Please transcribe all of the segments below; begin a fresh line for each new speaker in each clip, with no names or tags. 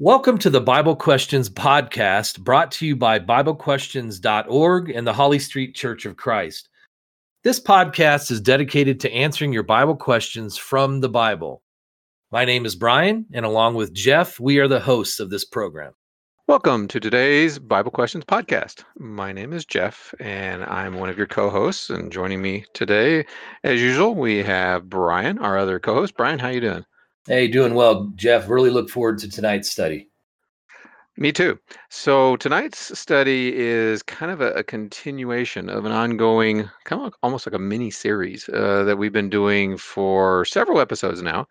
Welcome to the Bible Questions podcast brought to you by BibleQuestions.org and the Holly Street Church of Christ. This podcast is dedicated to answering your Bible questions from the Bible. My name is Brian, and along with Jeff, we are the hosts of this program.
Welcome to today's Bible Questions podcast. My name is Jeff, and I'm one of your co hosts. And joining me today, as usual, we have Brian, our other co host. Brian, how you doing?
Hey, doing well, Jeff. Really look forward to tonight's study.
Me too. So tonight's study is kind of a, a continuation of an ongoing, kind of almost like a mini series uh, that we've been doing for several episodes now,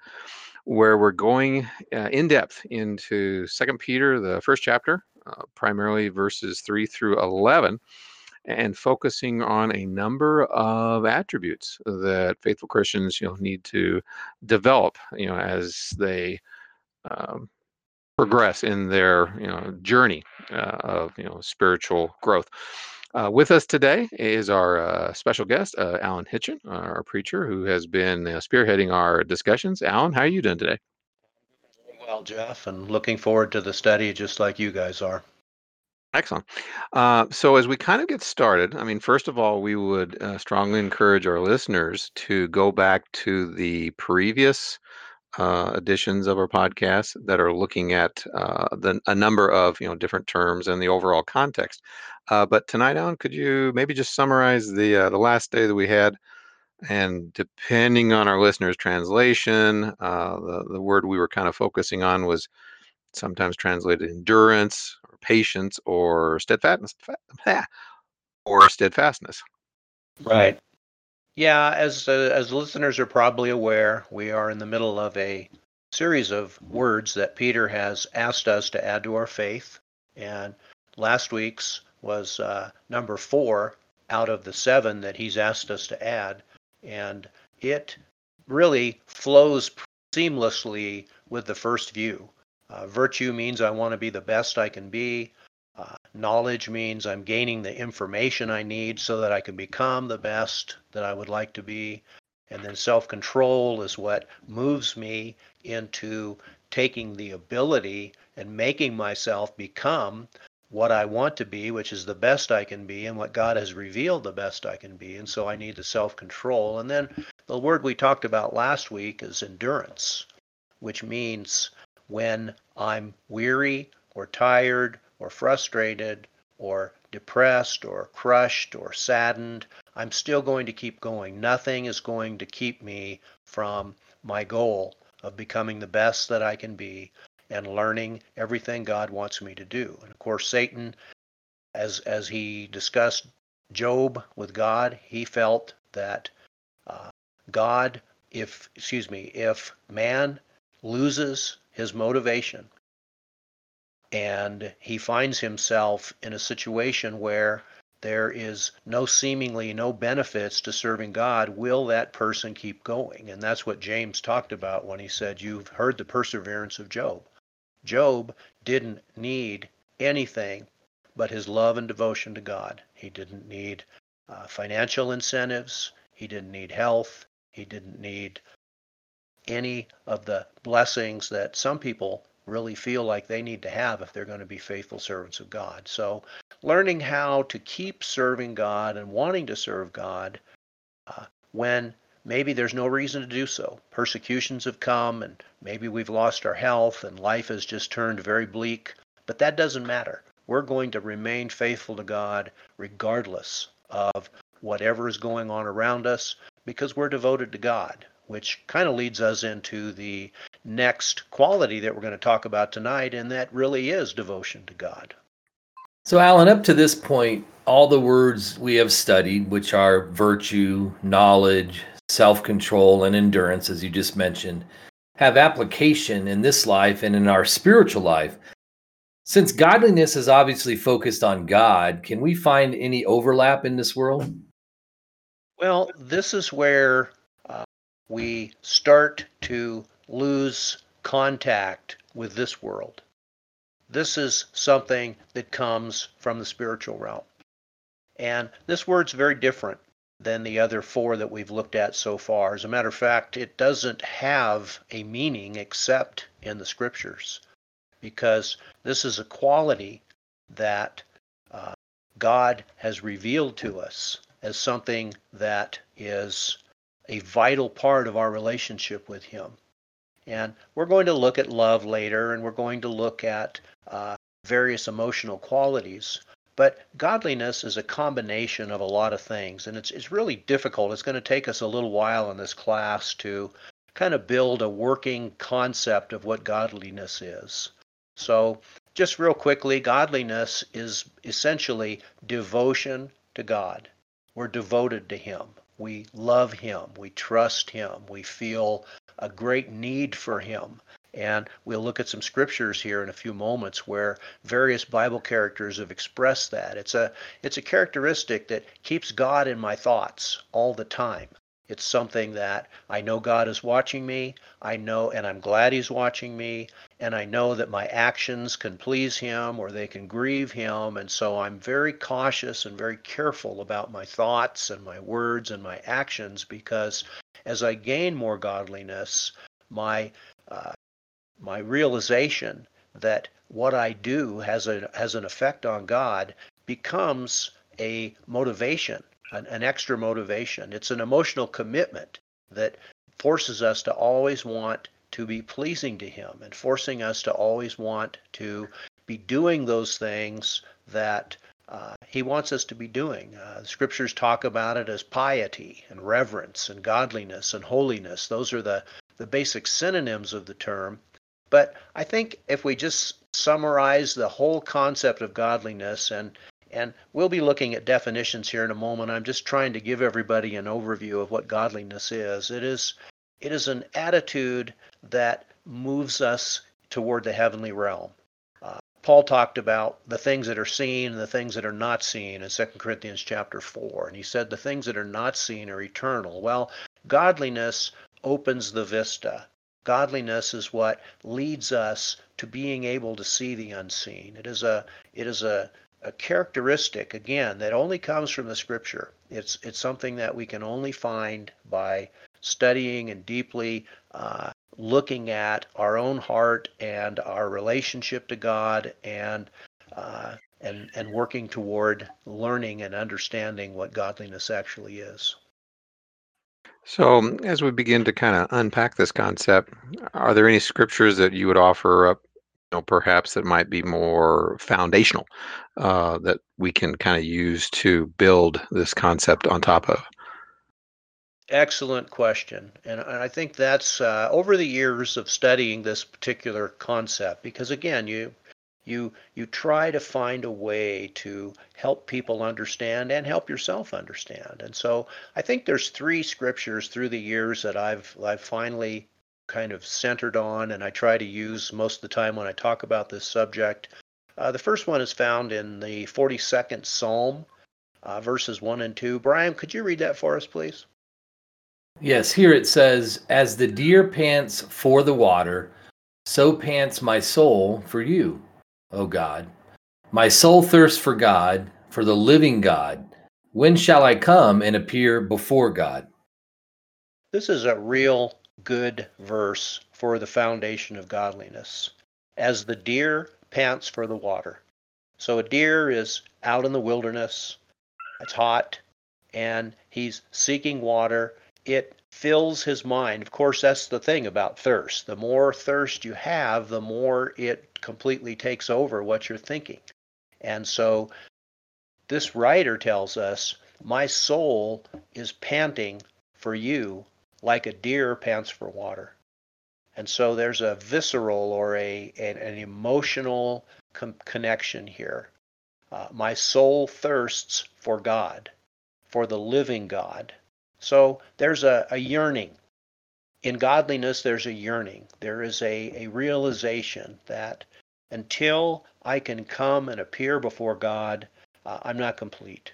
where we're going uh, in depth into Second Peter, the first chapter, uh, primarily verses three through eleven, and focusing on a number of attributes that faithful Christians, you know, need to develop, you know, as they um, progress in their, you know, journey uh, of, you know, spiritual growth. Uh, with us today is our uh, special guest, uh, Alan Hitchin, our preacher, who has been uh, spearheading our discussions. Alan, how are you doing today?
Well, Jeff, and looking forward to the study just like you guys are.
Excellent. Uh, so, as we kind of get started, I mean, first of all, we would uh, strongly encourage our listeners to go back to the previous uh, editions of our podcast that are looking at uh, the, a number of you know different terms and the overall context. Uh, but tonight, Alan, could you maybe just summarize the uh, the last day that we had? And depending on our listeners' translation, the the word we were kind of focusing on was sometimes translated endurance patience or steadfastness or steadfastness.
Right. Yeah, as uh, as listeners are probably aware, we are in the middle of a series of words that Peter has asked us to add to our faith, and last week's was uh, number four out of the seven that he's asked us to add, and it really flows seamlessly with the first view. Uh, virtue means I want to be the best I can be. Uh, knowledge means I'm gaining the information I need so that I can become the best that I would like to be. And then self control is what moves me into taking the ability and making myself become what I want to be, which is the best I can be, and what God has revealed the best I can be. And so I need the self control. And then the word we talked about last week is endurance, which means when I'm weary or tired or frustrated or depressed or crushed or saddened, I'm still going to keep going. Nothing is going to keep me from my goal of becoming the best that I can be and learning everything God wants me to do. And of course, Satan, as as he discussed Job with God, he felt that uh, God, if excuse me, if man loses his motivation. And he finds himself in a situation where there is no seemingly no benefits to serving God, will that person keep going? And that's what James talked about when he said, You've heard the perseverance of Job. Job didn't need anything but his love and devotion to God. He didn't need uh, financial incentives, he didn't need health, he didn't need any of the blessings that some people really feel like they need to have if they're going to be faithful servants of God. So, learning how to keep serving God and wanting to serve God uh, when maybe there's no reason to do so. Persecutions have come, and maybe we've lost our health, and life has just turned very bleak. But that doesn't matter. We're going to remain faithful to God regardless of whatever is going on around us because we're devoted to God which kind of leads us into the next quality that we're going to talk about tonight, and that really is devotion to God.
So, Alan, up to this point, all the words we have studied, which are virtue, knowledge, self control, and endurance, as you just mentioned, have application in this life and in our spiritual life. Since godliness is obviously focused on God, can we find any overlap in this world?
Well, this is where we start to lose contact with this world. This is something that comes from the spiritual realm. And this word's very different than the other four that we've looked at so far. As a matter of fact, it doesn't have a meaning except in the scriptures because this is a quality that uh, God has revealed to us as something that is a vital part of our relationship with Him. And we're going to look at love later, and we're going to look at uh, various emotional qualities. But godliness is a combination of a lot of things, and it's, it's really difficult. It's going to take us a little while in this class to kind of build a working concept of what godliness is. So, just real quickly, godliness is essentially devotion to God. We're devoted to Him. We love Him. We trust Him. We feel a great need for Him. And we'll look at some scriptures here in a few moments where various Bible characters have expressed that. It's a it's a characteristic that keeps God in my thoughts all the time. It's something that I know God is watching me. I know, and I'm glad He's watching me. And I know that my actions can please Him or they can grieve Him. And so I'm very cautious and very careful about my thoughts and my words and my actions because as I gain more godliness, my uh, my realization that what I do has a has an effect on God becomes a motivation an, an extra motivation. It's an emotional commitment that forces us to always want to be pleasing to Him and forcing us to always want to be doing those things that uh, He wants us to be doing. Uh, scriptures talk about it as piety and reverence and godliness and holiness. Those are the, the basic synonyms of the term. But I think if we just summarize the whole concept of godliness and and we'll be looking at definitions here in a moment. I'm just trying to give everybody an overview of what godliness is. It is it is an attitude that moves us toward the heavenly realm. Uh, Paul talked about the things that are seen and the things that are not seen in 2 Corinthians chapter 4. And he said the things that are not seen are eternal. Well, godliness opens the vista. Godliness is what leads us to being able to see the unseen. It is a it is a a characteristic again that only comes from the scripture. It's it's something that we can only find by studying and deeply uh, looking at our own heart and our relationship to God and uh, and and working toward learning and understanding what godliness actually is.
So, as we begin to kind of unpack this concept, are there any scriptures that you would offer up know, perhaps that might be more foundational uh, that we can kind of use to build this concept on top of?
Excellent question. And I think that's uh, over the years of studying this particular concept, because again, you you you try to find a way to help people understand and help yourself understand. And so I think there's three scriptures through the years that I've I've finally kind of centered on and I try to use most of the time when I talk about this subject. Uh, the first one is found in the 42nd Psalm, uh, verses 1 and 2. Brian, could you read that for us, please?
Yes, here it says, As the deer pants for the water, so pants my soul for you, O God. My soul thirsts for God, for the living God. When shall I come and appear before God?
This is a real good verse for the foundation of godliness. As the deer pants for the water. So a deer is out in the wilderness, it's hot, and he's seeking water. It fills his mind. Of course, that's the thing about thirst. The more thirst you have, the more it completely takes over what you're thinking. And so this writer tells us, My soul is panting for you like a deer pants for water. And so there's a visceral or a an, an emotional com- connection here. Uh, my soul thirsts for God, for the living God. So there's a, a yearning. In godliness, there's a yearning. There is a, a realization that until I can come and appear before God, uh, I'm not complete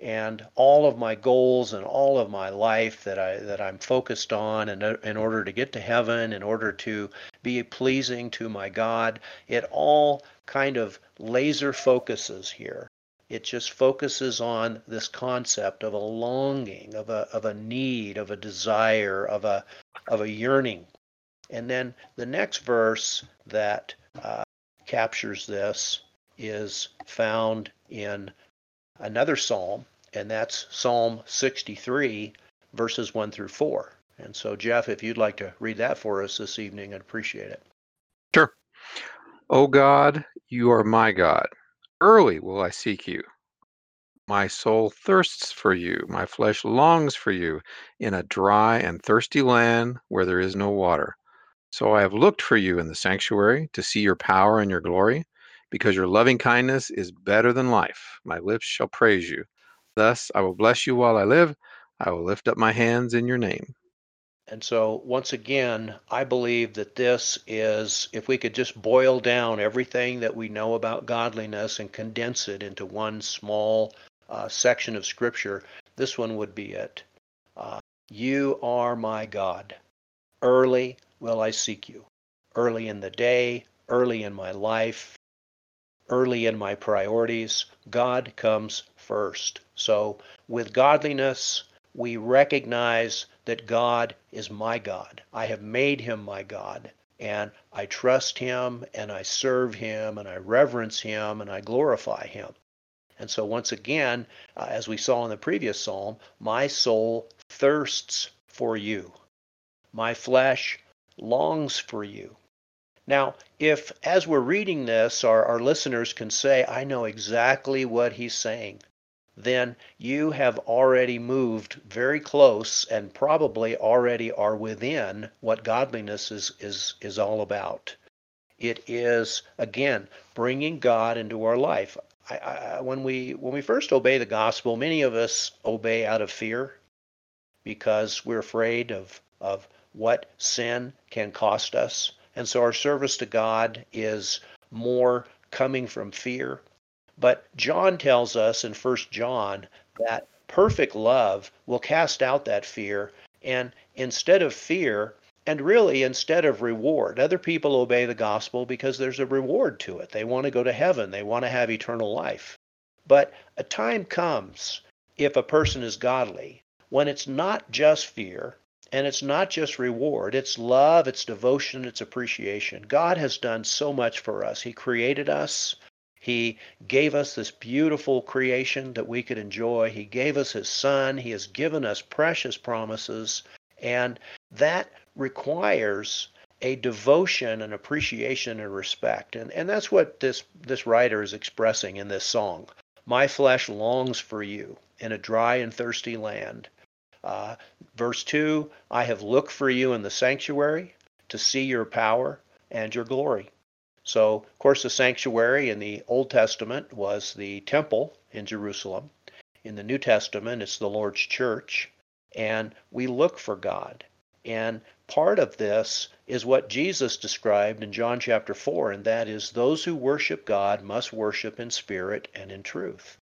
and all of my goals and all of my life that I that I'm focused on in, in order to get to heaven in order to be pleasing to my God it all kind of laser focuses here. It just focuses on this concept of a longing of a of a need of a desire of a of a yearning. And then the next verse that uh, captures this is found in another psalm, and that's Psalm 63, verses 1 through 4. And so, Jeff, if you'd like to read that for us this evening, I'd appreciate it.
Sure. O God, you are my God. Early will I seek you. My soul thirsts for you. My flesh longs for you in a dry and thirsty land where there is no water. So I have looked for you in the sanctuary to see your power and your glory, because your loving kindness is better than life. My lips shall praise you. Thus I will bless you while I live. I will lift up my hands in your name.
And so, once again, I believe that this is, if we could just boil down everything that we know about godliness and condense it into one small uh, section of Scripture, this one would be it. Uh, you are my God. Early will I seek you. Early in the day, early in my life, early in my priorities, God comes first. So, with godliness, we recognize that God is my God. I have made him my God, and I trust him, and I serve him, and I reverence him, and I glorify him. And so, once again, uh, as we saw in the previous psalm, my soul thirsts for you. My flesh longs for you. Now, if as we're reading this, our, our listeners can say, I know exactly what he's saying, then you have already moved very close and probably already are within what godliness is, is, is all about. It is, again, bringing God into our life. I, I, when we when we first obey the gospel, many of us obey out of fear because we're afraid of of what sin can cost us, and so our service to God is more coming from fear but John tells us in 1 John that perfect love will cast out that fear. And instead of fear, and really instead of reward, other people obey the gospel because there's a reward to it. They want to go to heaven, they want to have eternal life. But a time comes, if a person is godly, when it's not just fear, and it's not just reward, it's love, it's devotion, it's appreciation. God has done so much for us. He created us, he gave us this beautiful creation that we could enjoy. He gave us His Son. He has given us precious promises. And that requires a devotion and appreciation and respect. And, and that's what this, this writer is expressing in this song. My flesh longs for you in a dry and thirsty land. Uh, verse 2 I have looked for you in the sanctuary to see your power and your glory. So, of course, the sanctuary in the Old Testament was the temple in Jerusalem. In the New Testament, it's the Lord's church. And we look for God. And part of this is what Jesus described in John chapter 4, and that is those who worship God must worship in spirit and in truth.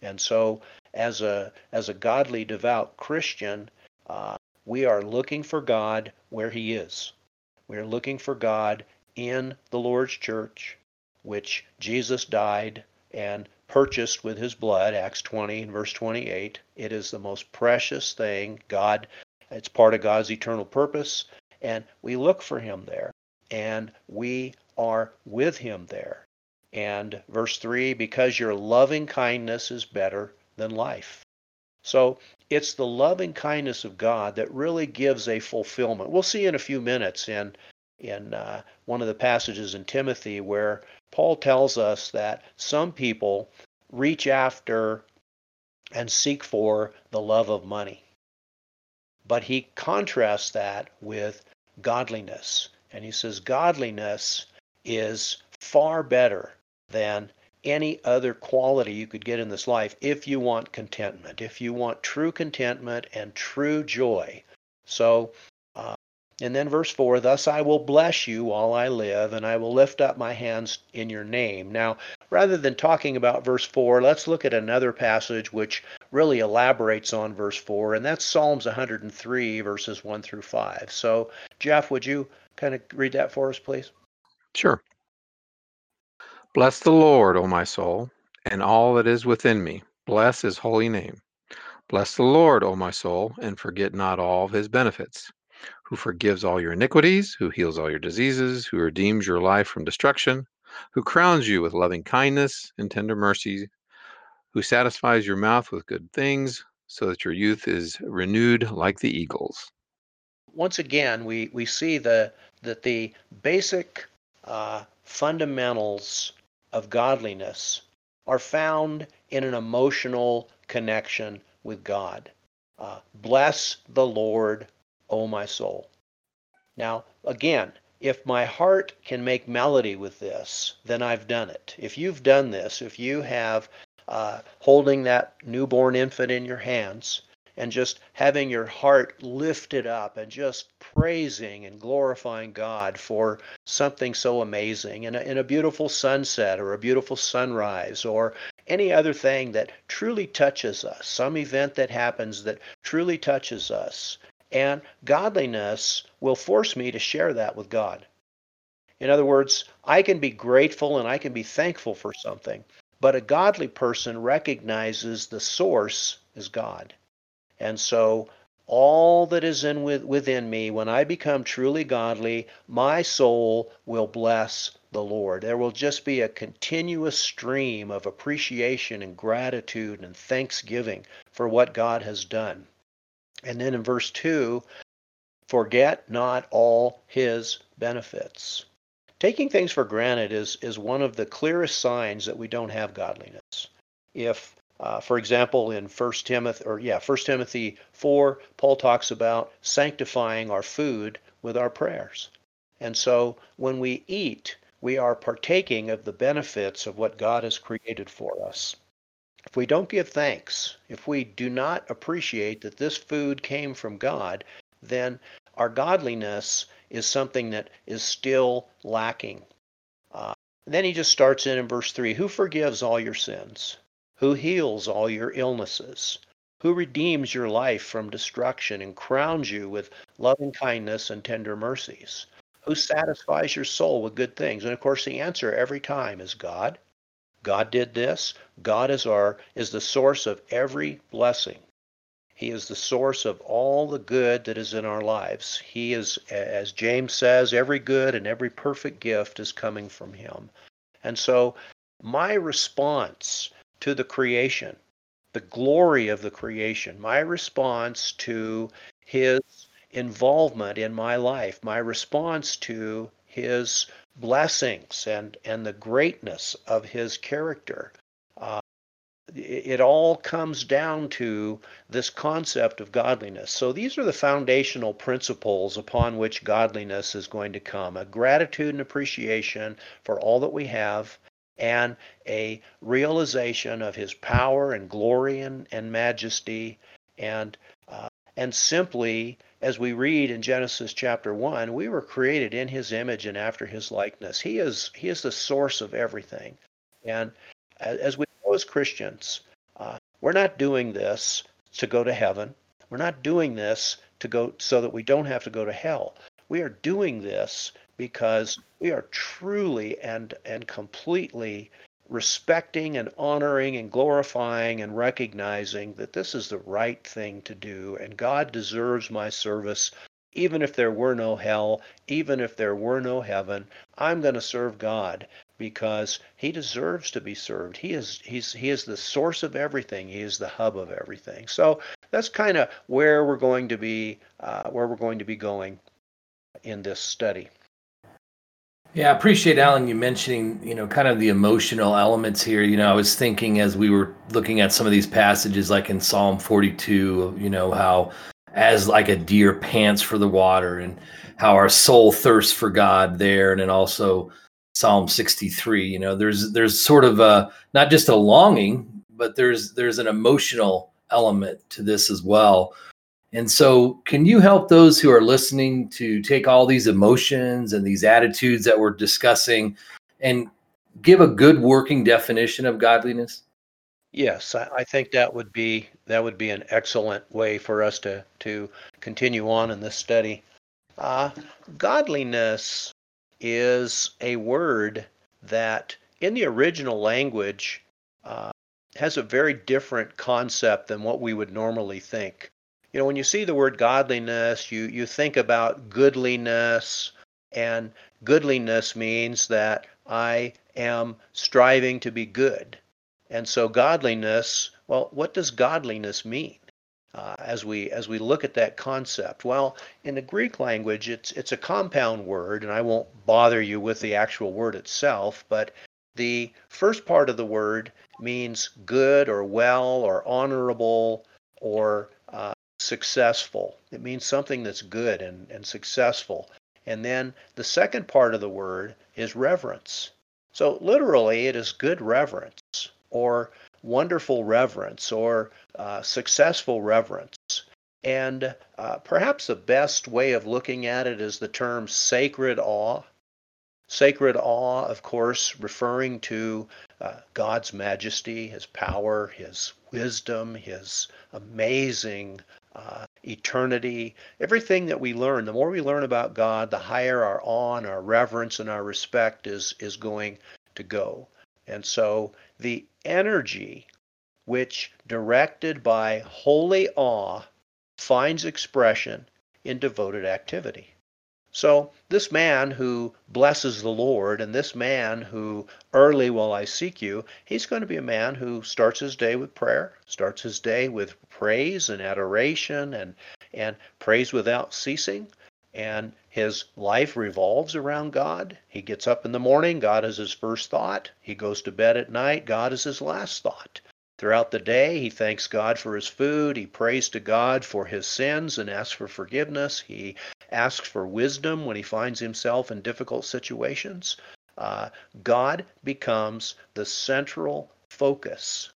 And so, as a, as a godly, devout Christian, uh, we are looking for God where He is. We are looking for God in the Lord's church, which Jesus died and purchased with his blood, Acts 20 and verse 28. It is the most precious thing. God, it's part of God's eternal purpose, and we look for him there, and we are with him there. And verse 3 because your loving kindness is better than life. So it's the loving kindness of God that really gives a fulfillment. We'll see in a few minutes in in uh, one of the passages in Timothy where Paul tells us that some people reach after and seek for the love of money. But he contrasts that with godliness. And he says godliness is far better than any other quality you could get in this life if you want contentment, if you want true contentment and true joy. So uh, and then verse 4 Thus I will bless you while I live, and I will lift up my hands in your name. Now, rather than talking about verse 4, let's look at another passage which really elaborates on verse 4, and that's Psalms 103, verses 1 through 5. So, Jeff, would you kind of read that for us, please?
Sure. Bless the Lord, O my soul, and all that is within me. Bless his holy name. Bless the Lord, O my soul, and forget not all of his benefits who forgives all your iniquities, who heals all your diseases, who redeems your life from destruction, who crowns you with loving kindness and tender mercy, who satisfies your mouth with good things, so that your youth is renewed like the eagles.
Once again, we, we see the, that the basic uh, fundamentals of godliness are found in an emotional connection with God. Uh, bless the Lord, O my soul. Now, again, if my heart can make melody with this, then I've done it. If you've done this, if you have uh, holding that newborn infant in your hands and just having your heart lifted up and just praising and glorifying God for something so amazing in a, in a beautiful sunset or a beautiful sunrise or any other thing that truly touches us, some event that happens that truly touches us. And godliness will force me to share that with God. In other words, I can be grateful and I can be thankful for something, but a godly person recognizes the source is God. And so all that is in with, within me, when I become truly godly, my soul will bless the Lord. There will just be a continuous stream of appreciation and gratitude and thanksgiving for what God has done. And then in verse 2, forget not all his benefits. Taking things for granted is, is one of the clearest signs that we don't have godliness. If, uh, for example, in 1 Timothy, or yeah, 1 Timothy 4, Paul talks about sanctifying our food with our prayers. And so when we eat, we are partaking of the benefits of what God has created for us. If we don't give thanks, if we do not appreciate that this food came from God, then our godliness is something that is still lacking. Uh, then he just starts in in verse 3 Who forgives all your sins? Who heals all your illnesses? Who redeems your life from destruction and crowns you with loving kindness and tender mercies? Who satisfies your soul with good things? And of course, the answer every time is God. God did this. God is our is the source of every blessing. He is the source of all the good that is in our lives. He is, as James says, every good and every perfect gift is coming from Him. And so, my response to the creation, the glory of the creation, my response to His involvement in my life, my response to His blessings and, and the greatness of His character uh, it all comes down to this concept of godliness. So these are the foundational principles upon which godliness is going to come a gratitude and appreciation for all that we have, and a realization of his power and glory and, and majesty, and, uh, and simply. As we read in Genesis chapter 1, we were created in his image and after his likeness. He is, he is the source of everything. And as we as Christians, uh, we're not doing this to go to heaven. We're not doing this to go so that we don't have to go to hell. We are doing this because we are truly and and completely respecting and honoring and glorifying and recognizing that this is the right thing to do and God deserves my service even if there were no hell, even if there were no heaven, I'm going to serve God because he deserves to be served. He is he's he is the source of everything. He is the hub of everything. So that's kind of where we're going to be uh, where we're going to be going in this study.
Yeah, I appreciate Alan you mentioning, you know, kind of the emotional elements here. You know, I was thinking as we were looking at some of these passages like in Psalm 42, you know, how as like a deer pants for the water and how our soul thirsts for God there and then also Psalm 63. You know, there's there's sort of a not just a longing, but there's there's an emotional element to this as well. And so, can you help those who are listening to take all these emotions and these attitudes that we're discussing and give a good working definition of godliness?
Yes, I, think that would be that would be an excellent way for us to to continue on in this study. Uh, godliness is a word that in the original language uh, has a very different concept than what we would normally think. You know, when you see the word godliness, you, you think about goodliness, and goodliness means that I am striving to be good. And so godliness, well, what does godliness mean? Uh, as we as we look at that concept, well, in the Greek language, it's it's a compound word, and I won't bother you with the actual word itself, but the first part of the word means good or well or honorable or uh, successful. It means something that's good and, and successful. And then the second part of the word is reverence. So literally, it is good reverence or wonderful reverence or uh, successful reverence. And uh, perhaps the best way of looking at it is the term sacred awe. Sacred awe, of course, referring to uh, God's majesty, His power, His wisdom, His amazing uh, eternity, everything that we learn. The more we learn about God, the higher our awe and our reverence and our respect is is going to go. And so the energy which, directed by holy awe, finds expression in devoted activity. So, this man who blesses the Lord and this man who early will I seek you, he's going to be a man who starts his day with prayer, starts his day with praise and adoration and, and praise without ceasing. And his life revolves around God. He gets up in the morning, God is his first thought. He goes to bed at night, God is his last thought. Throughout the day, he thanks God for his food. He prays to God for his sins and asks for forgiveness. He asks for wisdom when he finds himself in difficult situations. Uh, God becomes the central focus.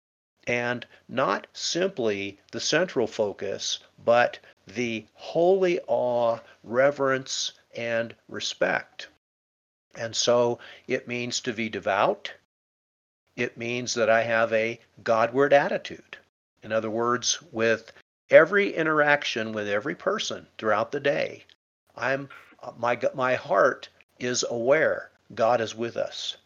And not simply the central focus, but the holy awe, reverence, and respect. And so it means to be devout. It means that I have a Godward attitude. In other words, with every interaction with every person throughout the day, I'm uh, my my heart is aware God is with us.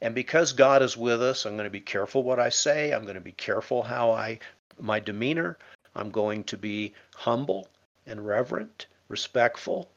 And because God is with us, I'm going to be careful what I say. I'm going to be careful how I my demeanor. I'm going to be humble and reverent, respectful,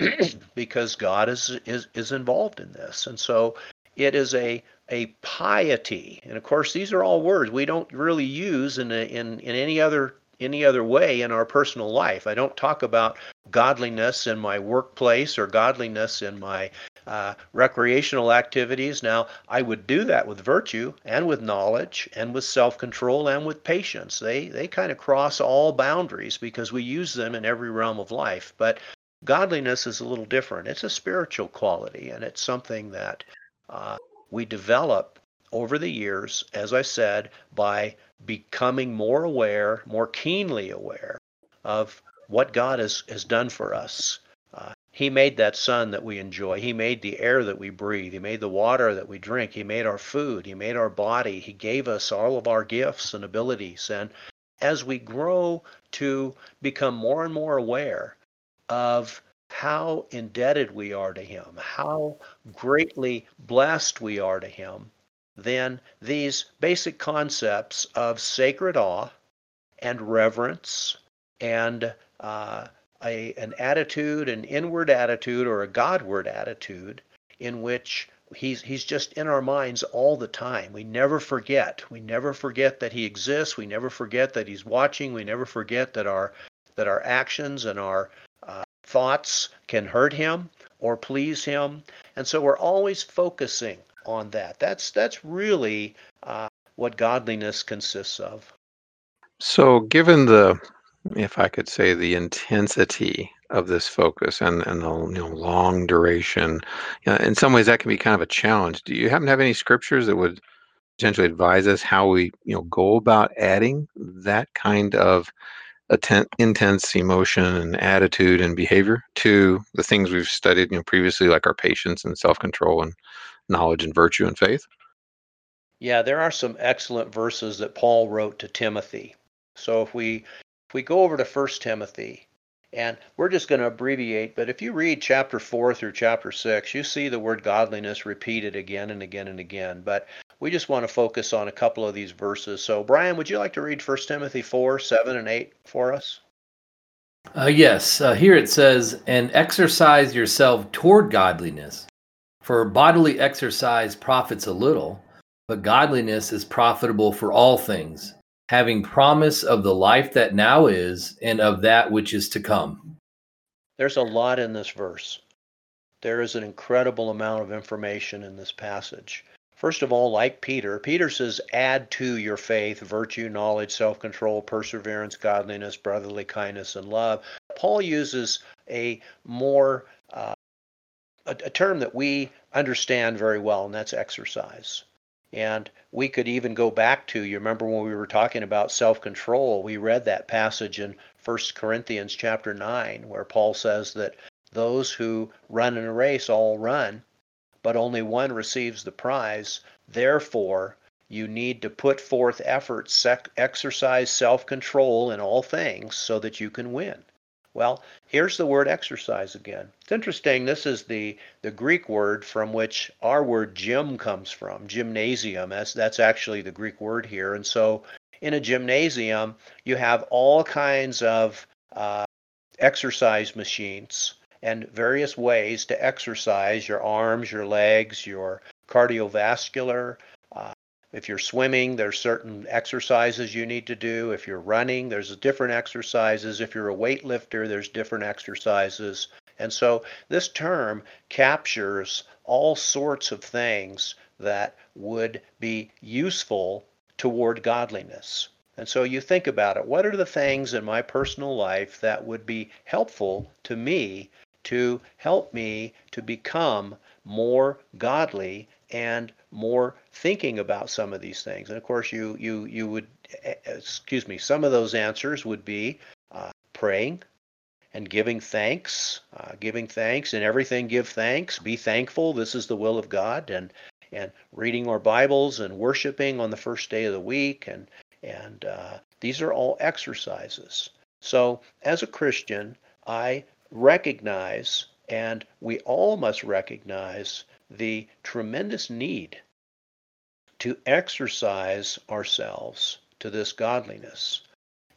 because God is, is is involved in this. And so it is a a piety. And of course, these are all words we don't really use in, a, in, in any other any other way in our personal life. I don't talk about godliness in my workplace or godliness in my uh, recreational activities. Now, I would do that with virtue and with knowledge and with self-control and with patience. They they kind of cross all boundaries because we use them in every realm of life. But godliness is a little different. It's a spiritual quality, and it's something that uh, we develop over the years, as I said, by becoming more aware, more keenly aware of what God has, has done for us. Uh, he made that sun that we enjoy. He made the air that we breathe. He made the water that we drink. He made our food. He made our body. He gave us all of our gifts and abilities. And as we grow to become more and more aware of how indebted we are to Him, how greatly blessed we are to Him, then these basic concepts of sacred awe and reverence and uh, a, an attitude, an inward attitude or a Godward attitude in which he's he's just in our minds all the time. We never forget. We never forget that he exists. We never forget that he's watching. We never forget that our that our actions and our thoughts can hurt him or please him. And so we're always focusing on that. That's that's really uh, what godliness consists of.
So, given the, if I could say, the intensity of this focus and and the you know, long duration, you know, in some ways that can be kind of a challenge. Do you happen to have any scriptures that would potentially advise us how we you know go about adding that kind of intense emotion and attitude and behavior to the things we've studied, you know, previously, like our patience and self-control and knowledge and virtue and faith?
Yeah, there are some excellent verses that Paul wrote to Timothy. So if we if we go over to First Timothy, and we're just going to abbreviate, but if you read chapter 4 through chapter 6, you see the word godliness repeated again and again and again. But we just want to focus on a couple of these verses. So, Brian, would you like to read 1 Timothy 4, 7, and 8 for us?
Uh, yes. Uh, here it says, And exercise yourself toward godliness. For bodily exercise profits a little, but godliness is profitable for all things, having promise of the life that now is and of that which is to come.
There's a lot in this verse. There is an incredible amount of information in this passage. First of all, like Peter, Peter says, add to your faith virtue, knowledge, self control, perseverance, godliness, brotherly kindness, and love. Paul uses a more a, a term that we understand very well, and that's exercise. And we could even go back to, you remember when we were talking about self control, we read that passage in 1 Corinthians chapter 9, where Paul says that those who run in a race all run, but only one receives the prize. Therefore, you need to put forth effort, sec- exercise self control in all things so that you can win. Well, here's the word exercise again. It's interesting. This is the, the Greek word from which our word gym comes from, gymnasium. That's, that's actually the Greek word here. And so in a gymnasium, you have all kinds of uh, exercise machines and various ways to exercise your arms, your legs, your cardiovascular. Uh, if you're swimming, there's certain exercises you need to do. If you're running, there's different exercises. If you're a weightlifter, there's different exercises. And so this term captures all sorts of things that would be useful toward godliness. And so you think about it what are the things in my personal life that would be helpful to me to help me to become more godly and more thinking about some of these things. And of course, you you you would eh, eh, excuse me. Some of those answers would be uh, praying and giving thanks, uh, giving thanks and everything. Give thanks. Be thankful. This is the will of God. And and reading our Bibles and worshiping on the first day of the week. And and uh, these are all exercises. So as a Christian, I recognize, and we all must recognize, the tremendous need to exercise ourselves to this godliness.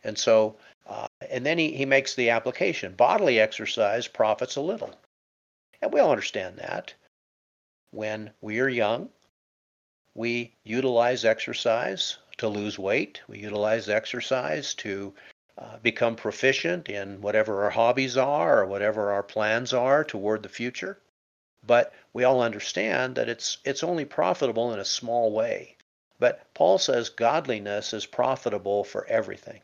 And so, uh, and then he, he makes the application bodily exercise profits a little. And we all understand that. When we are young, we utilize exercise to lose weight, we utilize exercise to uh, become proficient in whatever our hobbies are or whatever our plans are toward the future. But we all understand that it's it's only profitable in a small way. But Paul says godliness is profitable for everything.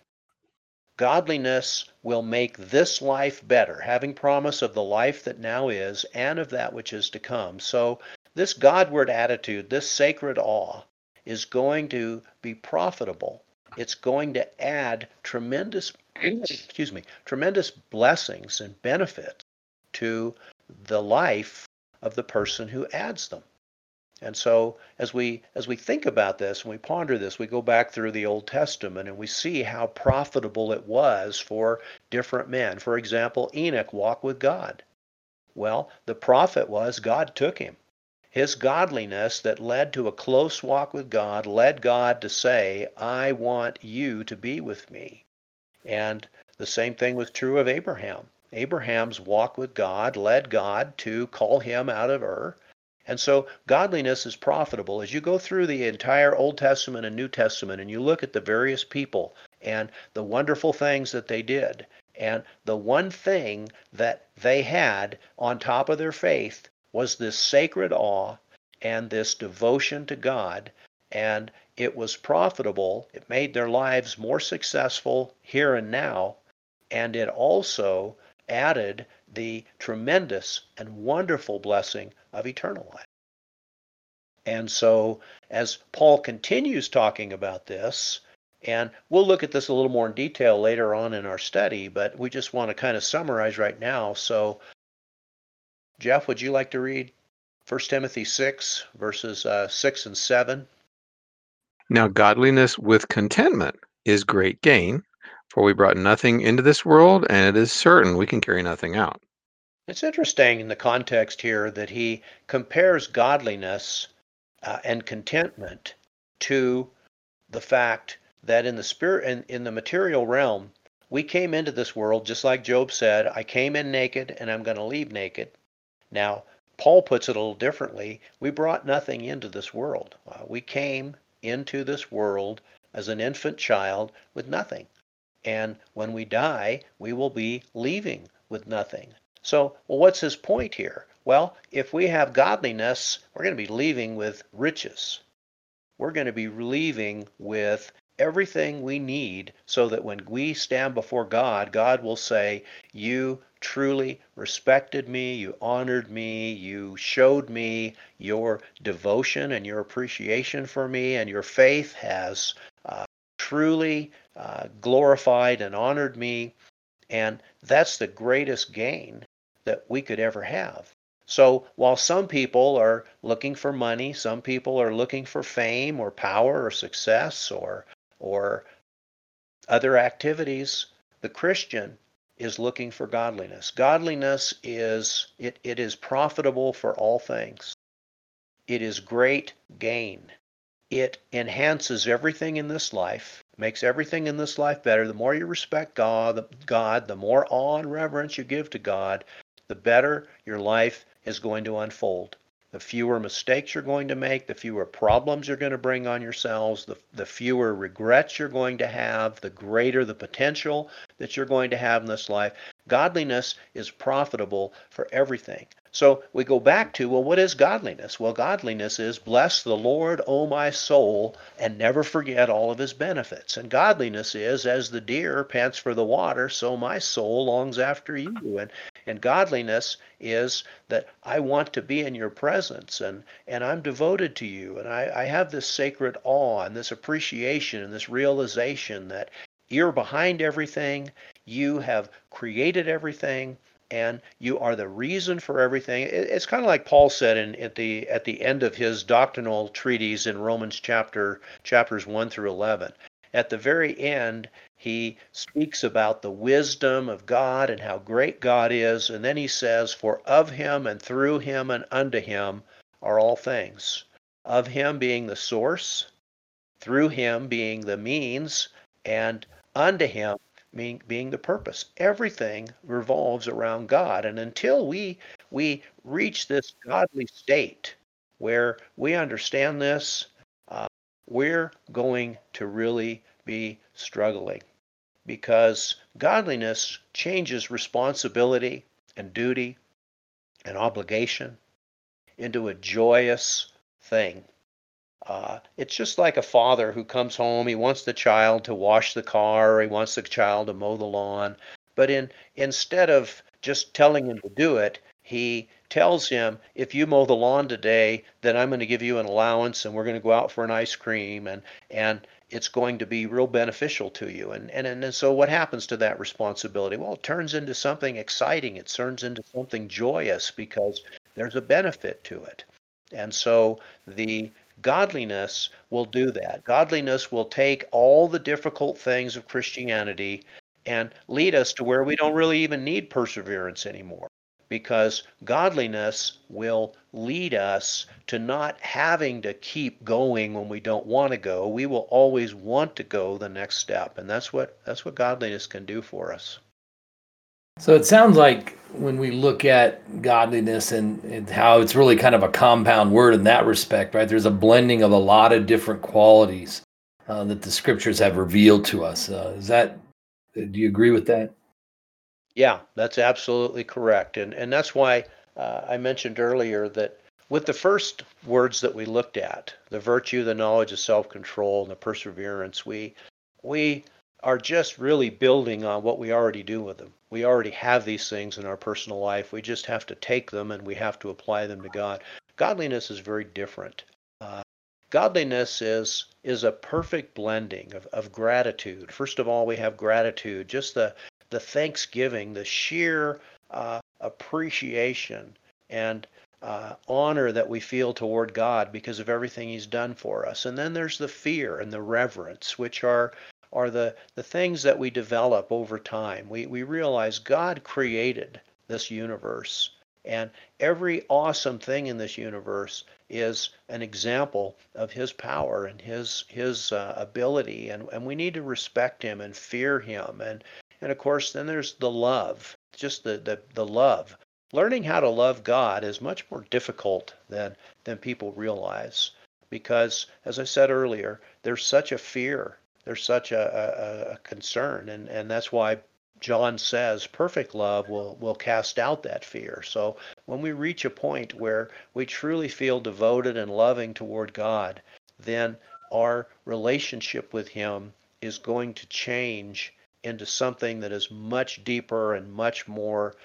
Godliness will make this life better, having promise of the life that now is and of that which is to come. So this Godward attitude, this sacred awe, is going to be profitable it's going to add tremendous excuse me tremendous blessings and benefits to the life of the person who adds them and so as we as we think about this and we ponder this we go back through the old testament and we see how profitable it was for different men for example enoch walked with god well the profit was god took him his godliness that led to a close walk with God led God to say, I want you to be with me. And the same thing was true of Abraham. Abraham's walk with God led God to call him out of Ur. And so godliness is profitable. As you go through the entire Old Testament and New Testament and you look at the various people and the wonderful things that they did, and the one thing that they had on top of their faith was this sacred awe and this devotion to God. And it was profitable. It made their lives more successful here and now. And it also added the tremendous and wonderful blessing of eternal life. And so, as Paul continues talking about this, and we'll look at this a little more in detail later on in our study, but we just want to kind of summarize right now. So, Jeff, would you like to read 1 Timothy 6, verses uh, 6 and 7?
Now, godliness with contentment is great gain, for we brought nothing into this world, and it is certain we can carry nothing out.
It's interesting in the context here that he compares godliness uh, and contentment to the fact that in the spirit in, in the material realm we came into this world just like job said i came in naked and i'm going to leave naked now, Paul puts it a little differently. We brought nothing into this world. Uh, we came into this world as an infant child with nothing. And when we die, we will be leaving with nothing. So, well, what's his point here? Well, if we have godliness, we're going to be leaving with riches. We're going to be leaving with everything we need so that when we stand before God, God will say, You truly respected me, you honored me, you showed me your devotion and your appreciation for me, and your faith has truly uh, glorified and honored me. And that's the greatest gain that we could ever have. So while some people are looking for money, some people are looking for fame or power or success or or other activities, the Christian is looking for godliness. Godliness is it, it is profitable for all things. It is great gain. It enhances everything in this life, makes everything in this life better. The more you respect God, God, the more awe and reverence you give to God, the better your life is going to unfold. The fewer mistakes you're going to make, the fewer problems you're going to bring on yourselves, the, the fewer regrets you're going to have, the greater the potential that you're going to have in this life. Godliness is profitable for everything. So we go back to, well, what is godliness? Well, godliness is bless the Lord, O my soul, and never forget all of his benefits. And godliness is, as the deer pants for the water, so my soul longs after you. And, and godliness is that I want to be in your presence and, and I'm devoted to you. And I, I have this sacred awe and this appreciation and this realization that you're behind everything, you have created everything, and you are the reason for everything. It's kind of like Paul said in, at the at the end of his doctrinal treatise in Romans chapter chapters one through eleven. At the very end, he speaks about the wisdom of God and how great God is, and then he says, "For of him and through him and unto him are all things." Of him being the source, through him being the means, and unto him being, being the purpose. Everything revolves around God. And until we we reach this godly state where we understand this, uh, we're going to really be struggling because godliness changes responsibility and duty and obligation into a joyous thing. Uh, it's just like a father who comes home. He wants the child to wash the car, or he wants the child to mow the lawn. But in instead of just telling him to do it, he tells him, if you mow the lawn today, then I'm going to give you an allowance, and we're going to go out for an ice cream, and and it's going to be real beneficial to you. And, and and so what happens to that responsibility? Well, it turns into something exciting. It turns into something joyous because there's a benefit to it. And so the Godliness will do that. Godliness will take all the difficult things of Christianity and lead us to where we don't really even need perseverance anymore. Because godliness will lead us to not having to keep going when we don't want to go. We will always want to go the next step. And that's what that's what godliness can do for us.
So it sounds like when we look at godliness and, and, how it's really kind of a compound word in that respect, right? There's a blending of a lot of different qualities uh, that the scriptures have revealed to us. Uh, is that, do you agree with that?
Yeah, that's absolutely correct. And, and that's why uh, I mentioned earlier that with the first words that we looked at, the virtue, the knowledge of self control, and the perseverance, we, we are just really building on what we already do with them. We already have these things in our personal life. We just have to take them and we have to apply them to God. Godliness is very different. Uh, godliness is is a perfect blending of, of gratitude. First of all, we have gratitude, just the the thanksgiving, the sheer uh, appreciation and uh, honor that we feel toward God because of everything He's done for us. And then there's the fear and the reverence, which are are the, the things that we develop over time. We, we realize God created this universe, and every awesome thing in this universe is an example of his power and his his uh, ability and, and we need to respect him and fear him and and of course then there's the love just the the, the love learning how to love God is much more difficult than, than people realize because, as I said earlier, there's such a fear, there's such a, a, a concern, and, and that's why John says perfect love will, will cast out that fear. So when we reach a point where we truly feel devoted and loving toward God, then our relationship with Him is going to change into something that is much deeper and much more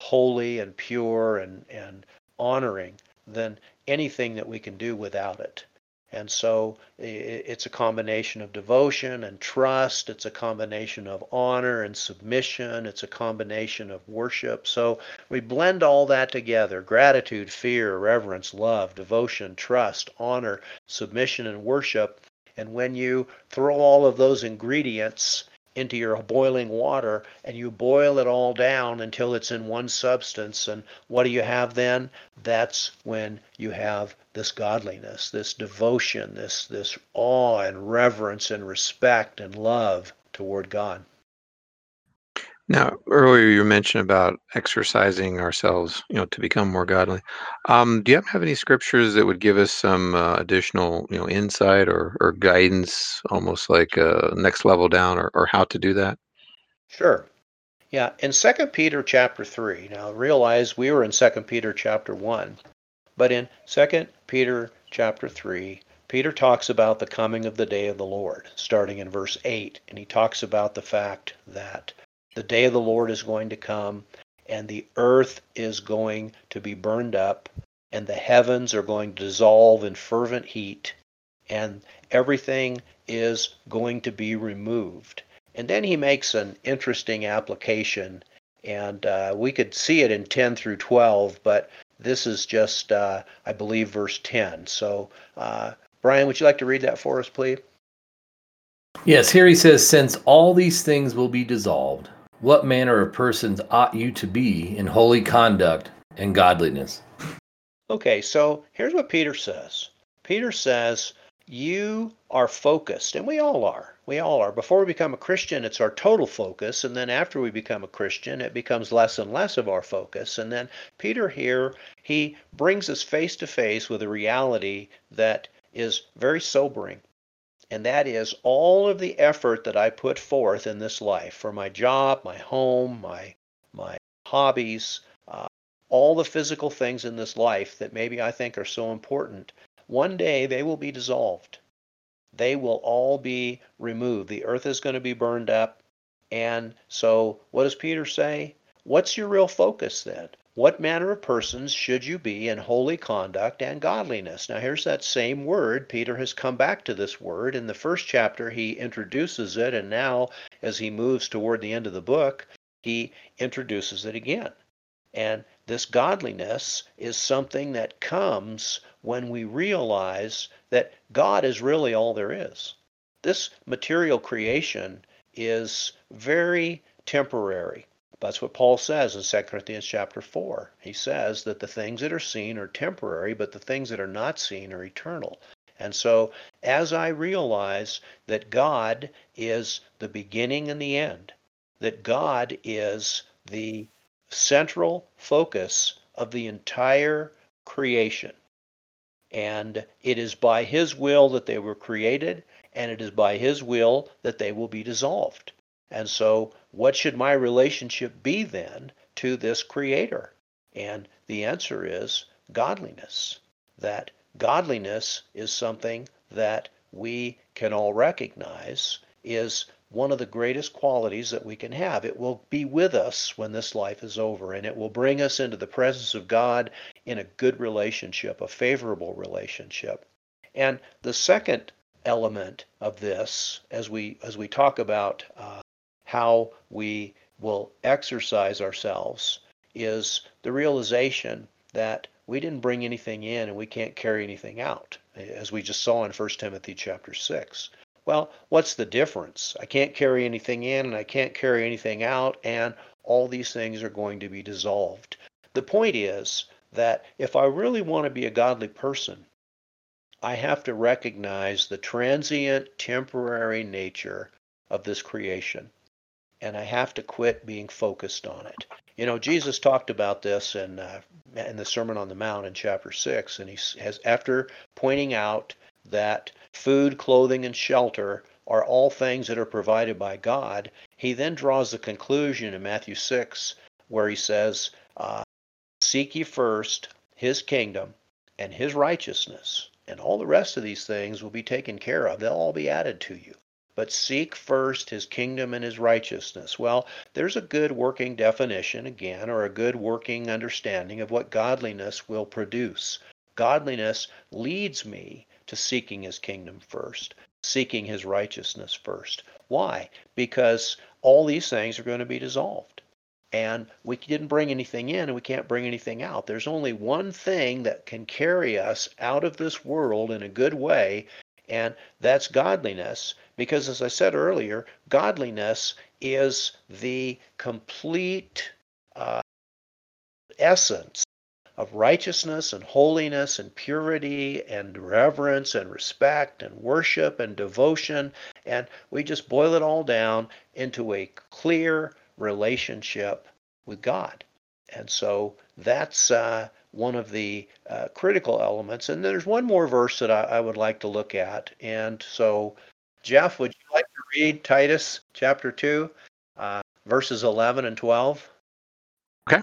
holy and pure and, and honoring than anything that we can do without it. And so it's a combination of devotion and trust. It's a combination of honor and submission. It's a combination of worship. So we blend all that together gratitude, fear, reverence, love, devotion, trust, honor, submission, and worship. And when you throw all of those ingredients into your boiling water and you boil it all down until it's in one substance. And what do you have then? That's when you have this godliness, this devotion, this, this awe and reverence and respect and love toward God.
Now, earlier you mentioned about exercising ourselves, you know, to become more godly. Um, do you have any scriptures that would give us some uh, additional, you know, insight or, or guidance, almost like a next level down, or, or how to do that?
Sure. Yeah, in Second Peter chapter three. Now realize we were in Second Peter chapter one, but in Second Peter chapter three, Peter talks about the coming of the day of the Lord, starting in verse eight, and he talks about the fact that the day of the Lord is going to come, and the earth is going to be burned up, and the heavens are going to dissolve in fervent heat, and everything is going to be removed. And then he makes an interesting application, and uh, we could see it in 10 through 12, but this is just, uh, I believe, verse 10. So, uh, Brian, would you like to read that for us, please?
Yes, here he says, Since all these things will be dissolved, what manner of persons ought you to be in holy conduct and godliness?
Okay, so here's what Peter says. Peter says, You are focused, and we all are. We all are. Before we become a Christian, it's our total focus, and then after we become a Christian, it becomes less and less of our focus. And then Peter here, he brings us face to face with a reality that is very sobering and that is all of the effort that I put forth in this life for my job, my home, my my hobbies, uh, all the physical things in this life that maybe I think are so important. One day they will be dissolved. They will all be removed. The earth is going to be burned up. And so, what does Peter say? What's your real focus then? What manner of persons should you be in holy conduct and godliness? Now, here's that same word. Peter has come back to this word. In the first chapter, he introduces it, and now, as he moves toward the end of the book, he introduces it again. And this godliness is something that comes when we realize that God is really all there is. This material creation is very temporary. That's what Paul says in 2 Corinthians chapter 4. He says that the things that are seen are temporary, but the things that are not seen are eternal. And so, as I realize that God is the beginning and the end, that God is the central focus of the entire creation, and it is by His will that they were created, and it is by His will that they will be dissolved. And so, what should my relationship be then to this Creator? And the answer is godliness. That godliness is something that we can all recognize is one of the greatest qualities that we can have. It will be with us when this life is over, and it will bring us into the presence of God in a good relationship, a favorable relationship. And the second element of this, as we as we talk about uh, how we will exercise ourselves is the realization that we didn't bring anything in and we can't carry anything out, as we just saw in 1 Timothy chapter 6. Well, what's the difference? I can't carry anything in and I can't carry anything out, and all these things are going to be dissolved. The point is that if I really want to be a godly person, I have to recognize the transient, temporary nature of this creation and I have to quit being focused on it. You know, Jesus talked about this in uh, in the Sermon on the Mount in chapter six, and he has after pointing out that food, clothing, and shelter are all things that are provided by God. He then draws the conclusion in Matthew six, where he says, uh, "Seek ye first His kingdom and His righteousness, and all the rest of these things will be taken care of. They'll all be added to you." But seek first his kingdom and his righteousness. Well, there's a good working definition, again, or a good working understanding of what godliness will produce. Godliness leads me to seeking his kingdom first, seeking his righteousness first. Why? Because all these things are going to be dissolved. And we didn't bring anything in and we can't bring anything out. There's only one thing that can carry us out of this world in a good way, and that's godliness. Because, as I said earlier, godliness is the complete uh, essence of righteousness and holiness and purity and reverence and respect and worship and devotion. And we just boil it all down into a clear relationship with God. And so that's uh, one of the uh, critical elements. And there's one more verse that I, I, would like to look at. And so, Jeff, would you like to read Titus chapter 2, uh, verses 11 and 12?
Okay.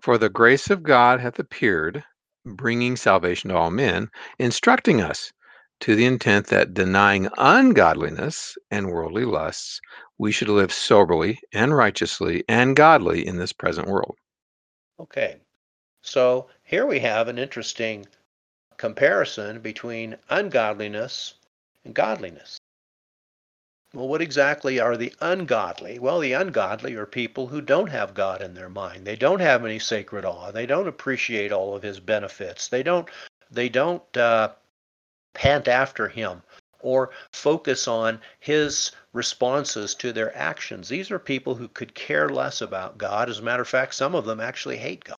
For the grace of God hath appeared, bringing salvation to all men, instructing us to the intent that denying ungodliness and worldly lusts, we should live soberly and righteously and godly in this present world.
Okay. So here we have an interesting comparison between ungodliness and godliness. Well, what exactly are the ungodly? Well, the ungodly are people who don't have God in their mind. They don't have any sacred awe. They don't appreciate all of His benefits. They don't. They don't uh, pant after Him or focus on His responses to their actions. These are people who could care less about God. As a matter of fact, some of them actually hate God.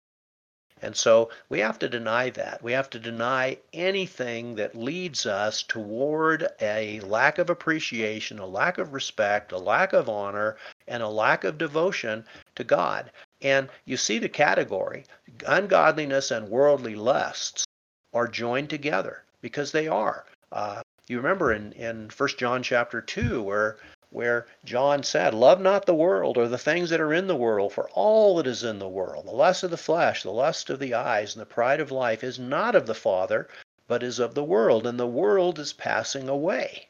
And so we have to deny that. We have to deny anything that leads us toward a lack of appreciation, a lack of respect, a lack of honor, and a lack of devotion to God. And you see the category ungodliness and worldly lusts are joined together because they are. Uh, you remember in, in 1 John chapter 2 where where John said, Love not the world or the things that are in the world, for all that is in the world, the lust of the flesh, the lust of the eyes, and the pride of life, is not of the Father, but is of the world, and the world is passing away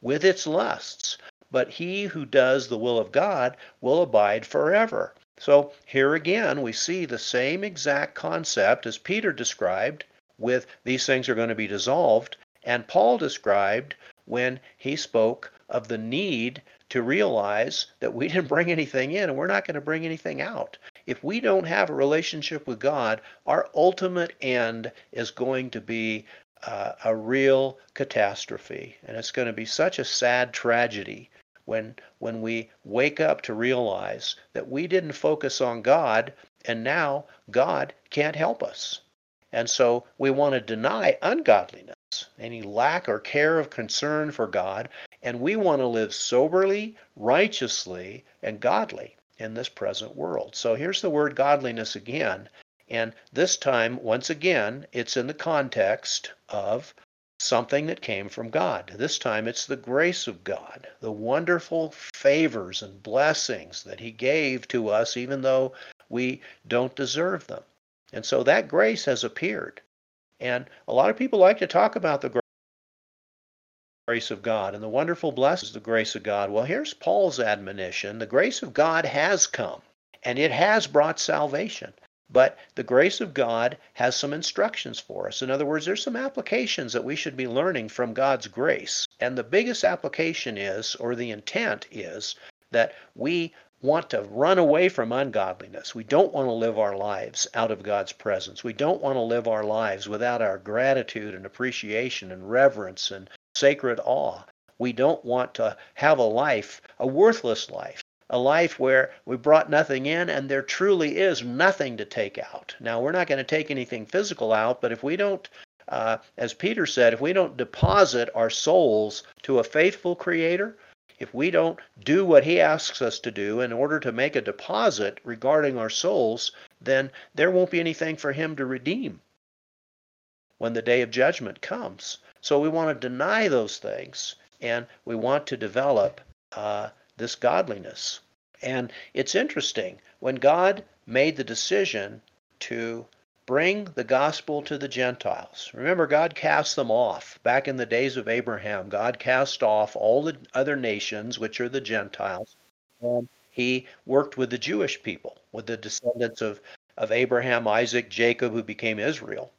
with its lusts. But he who does the will of God will abide forever. So here again, we see the same exact concept as Peter described with these things are going to be dissolved, and Paul described when he spoke of the need to realize that we didn't bring anything in and we're not going to bring anything out. If we don't have a relationship with God, our ultimate end is going to be uh, a real catastrophe. And it's going to be such a sad tragedy when, when we wake up to realize that we didn't focus on God and now God can't help us. And so we want to deny ungodliness, any lack or care of concern for God, and we want to live soberly, righteously, and godly in this present world. So here's the word godliness again. And this time, once again, it's in the context of something that came from God. This time it's the grace of God, the wonderful favors and blessings that He gave to us, even though we don't deserve them. And so that grace has appeared. And a lot of people like to talk about the grace of God and the wonderful blessings the grace of God. Well, here's Paul's admonition the grace of God has come and it has brought salvation. But the grace of God has some instructions for us. In other words, there's some applications that we should be learning from God's grace. And the biggest application is, or the intent is, that we want to run away from ungodliness. We don't want to live our lives out of God's presence. We don't want to live our lives without our gratitude and appreciation and reverence and sacred awe. We don't want to have a life, a worthless life, a life where we brought nothing in and there truly is nothing to take out. Now, we're not going to take anything physical out, but if we don't, uh, as Peter said, if we don't deposit our souls to a faithful Creator, if we don't do what he asks us to do in order to make a deposit regarding our souls, then there won't be anything for him to redeem when the day of judgment comes. So we want to deny those things and we want to develop uh, this godliness. And it's interesting when God made the decision to bring the gospel to the Gentiles. Remember, God cast them off. Back in the days of Abraham, God cast off all the other nations, which are the Gentiles, and he worked with the Jewish people, with the descendants of, of Abraham, Isaac, Jacob, who became Israel.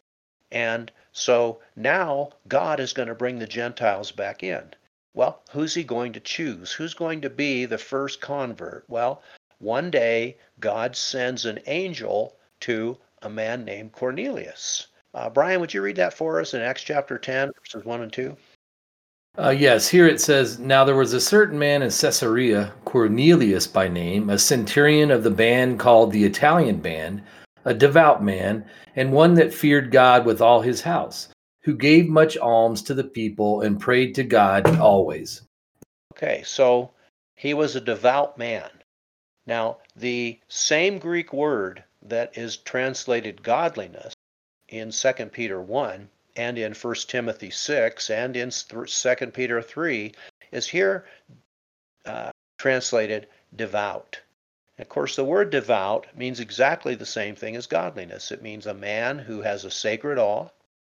And so now God is going to bring the Gentiles back in. Well, who's he going to choose? Who's going to be the first convert? Well, one day God sends an angel to a man named Cornelius. Uh, Brian, would you read that for us in Acts chapter 10, verses 1 and 2?
Uh, yes, here it says, Now there was a certain man in Caesarea, Cornelius by name, a centurion of the band called the Italian band, a devout man, and one that feared God with all his house, who gave much alms to the people and prayed to God always.
Okay, so he was a devout man. Now, the same Greek word that is translated godliness in 2 Peter 1 and in 1 Timothy 6 and in 2 Peter 3 is here uh, translated devout. Of course, the word devout means exactly the same thing as godliness. It means a man who has a sacred awe.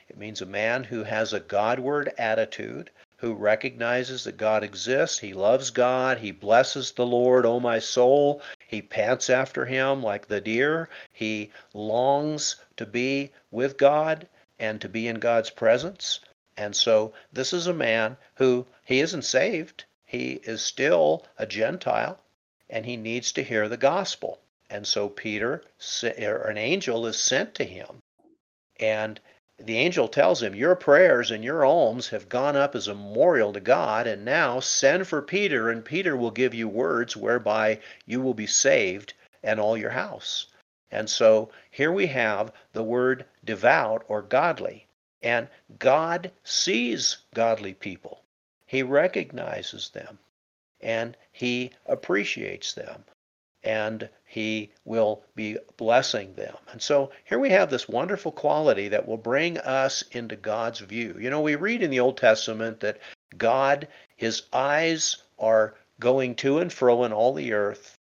It means a man who has a Godward attitude, who recognizes that God exists. He loves God. He blesses the Lord, O my soul. He pants after him like the deer. He longs to be with God and to be in God's presence. And so this is a man who he isn't saved. He is still a Gentile and he needs to hear the gospel. And so Peter, an angel, is sent to him. And the angel tells him, Your prayers and your alms have gone up as a memorial to God, and now send for Peter, and Peter will give you words whereby you will be saved and all your house. And so here we have the word devout or godly. And God sees godly people, He recognizes them and he appreciates them and he will be blessing them. And so here we have this wonderful quality that will bring us into God's view. You know, we read in the Old Testament that God, his eyes are going to and fro in all the earth,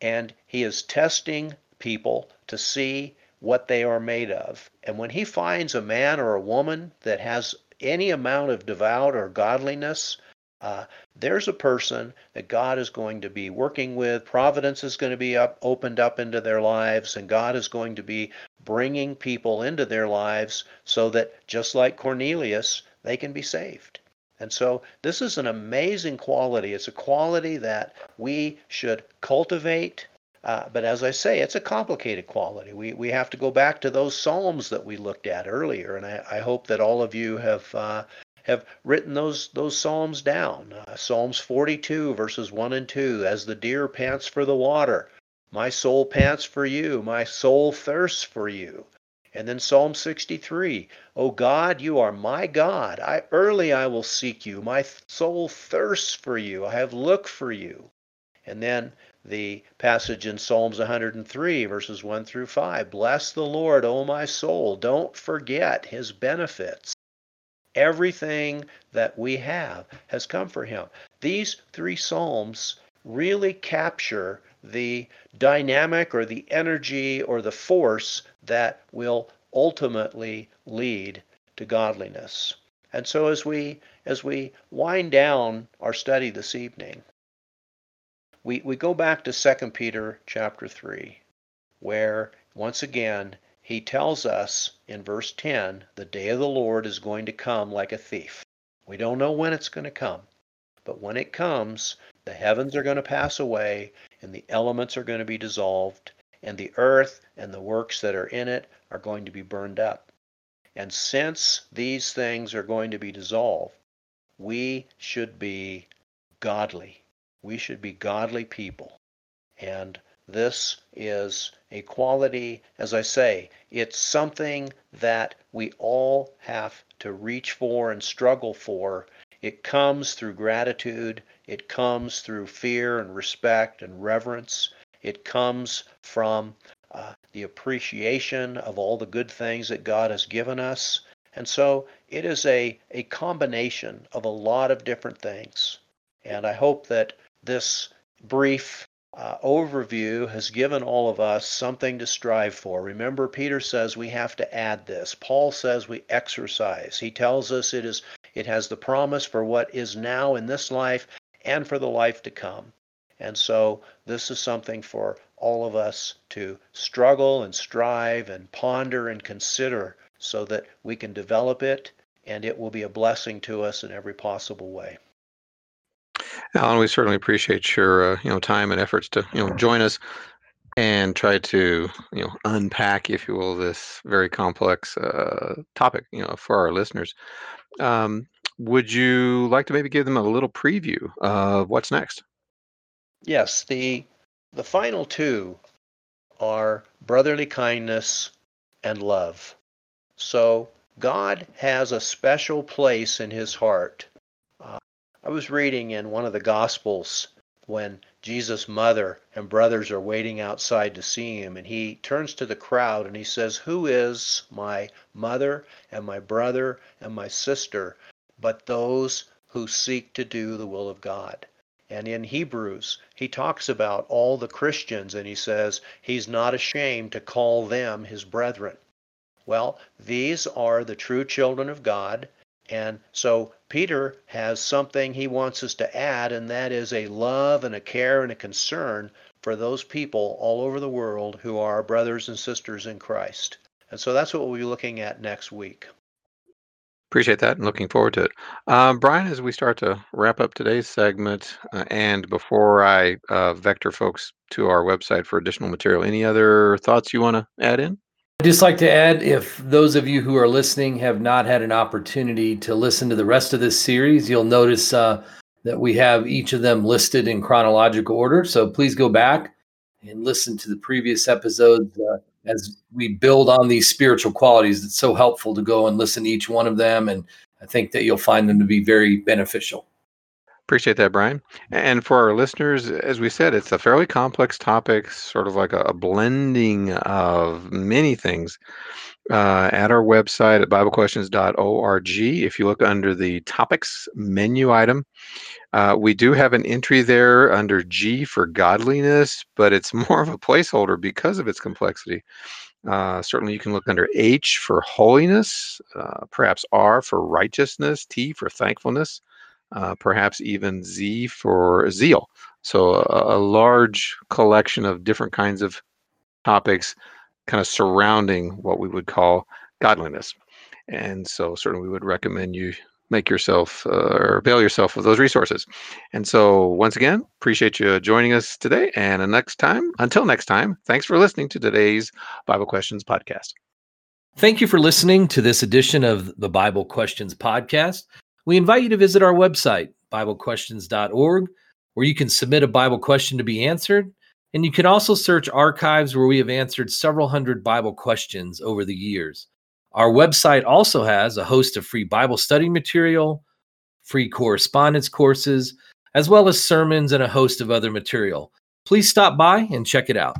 and he is testing people to see what they are made of. And when he finds a man or a woman that has any amount of devout or godliness, uh, there's a person that God is going to be working with. Providence is going to be up, opened up into their lives, and God is going to be bringing people into their lives so that just like Cornelius, they can be saved. And so this is an amazing quality. It's a quality that we should cultivate. Uh, but as I say, it's a complicated quality. We, we have to go back to those Psalms that we looked at earlier. And I, I hope that all of you have uh, have written those those psalms down. Uh, Psalms 42 verses 1 and 2 as the deer pants for the water, my soul pants for you, my soul thirsts for you. And then Psalm 63, O God, you are my God. I early I will seek you. My soul thirsts for you. I have looked for you. And then the passage in Psalms 103, verses 1 through 5. Bless the Lord, O my soul. Don't forget his benefits. Everything that we have has come from him. These three Psalms really capture the dynamic or the energy or the force that will ultimately lead to godliness. And so as we as we wind down our study this evening, we, we go back to 2 Peter chapter 3, where once again he tells us in verse 10 the day of the Lord is going to come like a thief. We don't know when it's going to come, but when it comes, the heavens are going to pass away and the elements are going to be dissolved, and the earth and the works that are in it are going to be burned up. And since these things are going to be dissolved, we should be godly. We should be godly people. And this is a quality, as I say, it's something that we all have to reach for and struggle for It comes through gratitude. It comes through fear and respect and reverence. It comes from uh, the appreciation of all the good things that God has given us. And so it is a, a combination of a lot of different things. And I hope that this brief uh, overview has given all of us something to strive for. Remember, Peter says we have to add this. Paul says we exercise. He tells us it is it has the promise for what is now in this life and for the life to come. And so this is something for all of us to struggle and strive and ponder and consider so that we can develop it and it will be a blessing to us in every possible way.
Alan, we certainly appreciate your uh, you know time and efforts to you know join us and try to you know unpack, if you will, this very complex uh, topic you know for our listeners. Um, would you like to maybe give them a little preview of what's next?
Yes, the the final two are brotherly kindness and love. So God has a special place in his heart I was reading in one of the Gospels when Jesus' mother and brothers are waiting outside to see him, and he turns to the crowd and he says, Who is my mother and my brother and my sister but those who seek to do the will of God? And in Hebrews, he talks about all the Christians and he says he's not ashamed to call them his brethren. Well, these are the true children of God. And so Peter has something he wants us to add, and that is a love and a care and a concern for those people all over the world who are brothers and sisters in Christ. And so that's what we'll be looking at next week.
Appreciate that and looking forward to it. Um, Brian, as we start to wrap up today's segment, uh, and before I uh, vector folks to our website for additional material, any other thoughts you want to add in?
I'd just like to add if those of you who are listening have not had an opportunity to listen to the rest of this series, you'll notice uh, that we have each of them listed in chronological order. So please go back and listen to the previous episodes uh, as we build on these spiritual qualities. It's so helpful to go and listen to each one of them. And I think that you'll find them to be very beneficial.
Appreciate that, Brian. And for our listeners, as we said, it's a fairly complex topic, sort of like a, blending of many things. Uh, at our website at BibleQuestions.org, if you look under the topics menu item, uh, we do have an entry there under G for godliness, but it's more of a placeholder because of its complexity. Uh, certainly, you can look under H for holiness, uh, perhaps R for righteousness, T for thankfulness, uh, perhaps even Z for zeal. So a, a, large collection of different kinds of topics kind of surrounding what we would call godliness. And so certainly we would recommend you make yourself uh, or avail yourself of those resources. And so once again, appreciate you joining us today. And next time, until next time, thanks for listening to today's Bible Questions podcast.
Thank you for listening to this edition of the Bible Questions podcast. We invite you to visit our website, BibleQuestions.org, where you can submit a Bible question to be answered. And you can also search archives where we have answered several hundred Bible questions over the years. Our website also has a host of free Bible study material, free correspondence courses, as well as sermons and a host of other material. Please stop by and check it out.